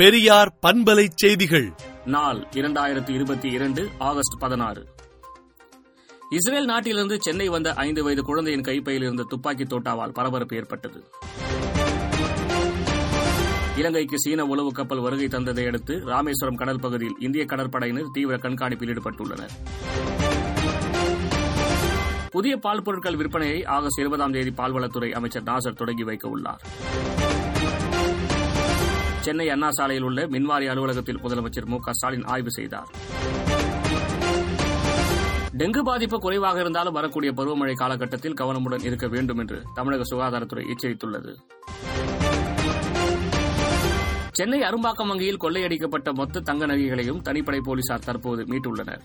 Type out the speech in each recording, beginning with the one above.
பெரியார் பண்பலை செய்திகள். நாள் இரண்டாயிரத்தி இருபத்தி இரண்டு ஆகஸ்ட் பதினாறு. இஸ்ரேல் நாட்டிலிருந்து சென்னை வந்த ஐந்து வயது குழந்தையின் கைப்பையில் இருந்த துப்பாக்கி தோட்டாவால் பரபரப்பு ஏற்பட்டது. இலங்கைக்கு சீன உளவு கப்பல் வருகை தந்ததை அடுத்து ராமேஸ்வரம் கடல் பகுதியில் இந்திய கடற்படையினர் தீவிர கண்காணிப்பில் ஈடுபட்டுள்ளனர். புதிய பால் பொருட்கள் விற்பனையை ஆகஸ்ட் இருபதாம் தேதி பால்வளத்துறை அமைச்சர் நாசர் தொடங்கி வைக்க உள்ளாா் சென்னை அண்ணா சாலையில் உள்ள மின்வாரி அலுவலகத்தில் முதலமைச்சர் மு ஸ்டாலின் ஆய்வு செய்தார். டெங்கு பாதிப்பு குறைவாக இருந்தாலும் வரக்கூடிய பருவமழை காலகட்டத்தில் கவனமுடன் இருக்க வேண்டும் என்று தமிழக சுகாதாரத்துறை எச்சரித்துள்ளது. சென்னை அரும்பாக்கம் வங்கியில் கொள்ளையடிக்கப்பட்ட மொத்த தங்க நகைகளையும் தனிப்படை போலீசார் தற்போது மீட்டுள்ளனர்.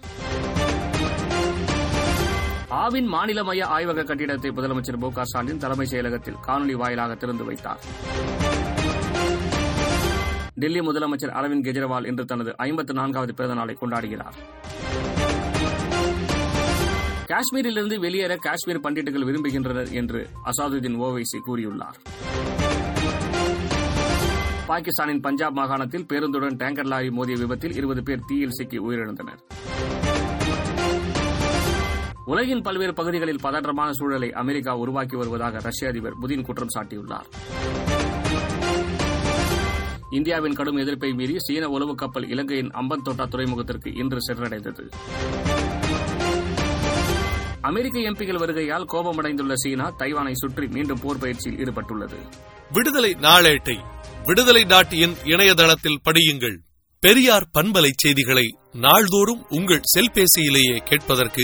ஆவின் மாநில மைய ஆய்வக கட்டிடத்தை முதலமைச்சர் மு க ஸ்டாலின் தலைமைச் செயலகத்தில் காணொலி வாயிலாக திறந்து வைத்தார். டெல்லி முதலமைச்சர் அரவிந்த் கெஜ்ரிவால் இன்று தனது ஐம்பத்து நான்காவது பிறந்த நாளை கொண்டாடுகிறார். காஷ்மீரிலிருந்து வெளியேற காஷ்மீர் பண்டிட்டுகள் விரும்புகின்றனர் என்று அசாதுதீன் ஓவைசி கூறியுள்ளார். பாகிஸ்தானின் பஞ்சாப் மாகாணத்தில் பேருந்துடன் டேங்கர் லாரி மோதிய விபத்தில் இருபது பேர் தீயில் சிக்கி உயிரிழந்தனர். உலகின் பல்வேறு பகுதிகளில் பதற்றமான சூழலை அமெரிக்கா உருவாக்கி வருவதாக ரஷ்ய அதிபர் புதின் குற்றம் சாட்டியுள்ளார். இந்தியாவின் கடும் எதிர்ப்பை மீறி சீன உளவு கப்பல் இலங்கையின் அம்பந்தோட்டா துறைமுகத்திற்கு இன்று சென்றடைந்தது. அமெரிக்க எம்பிகள் வருகையால் கோபமடைந்துள்ள சீனா தைவானை சுற்றி மீண்டும் போர் பயிற்சியில் ஈடுபட்டுள்ளது. விடுதலை நாளேட்டை விடுதலை டாட் இன் இணையதளத்தில் படியுங்கள். பெரியார் பண்பலை செய்திகளை நாள்தோறும் உங்கள் செல்பேசியிலேயே கேட்பதற்கு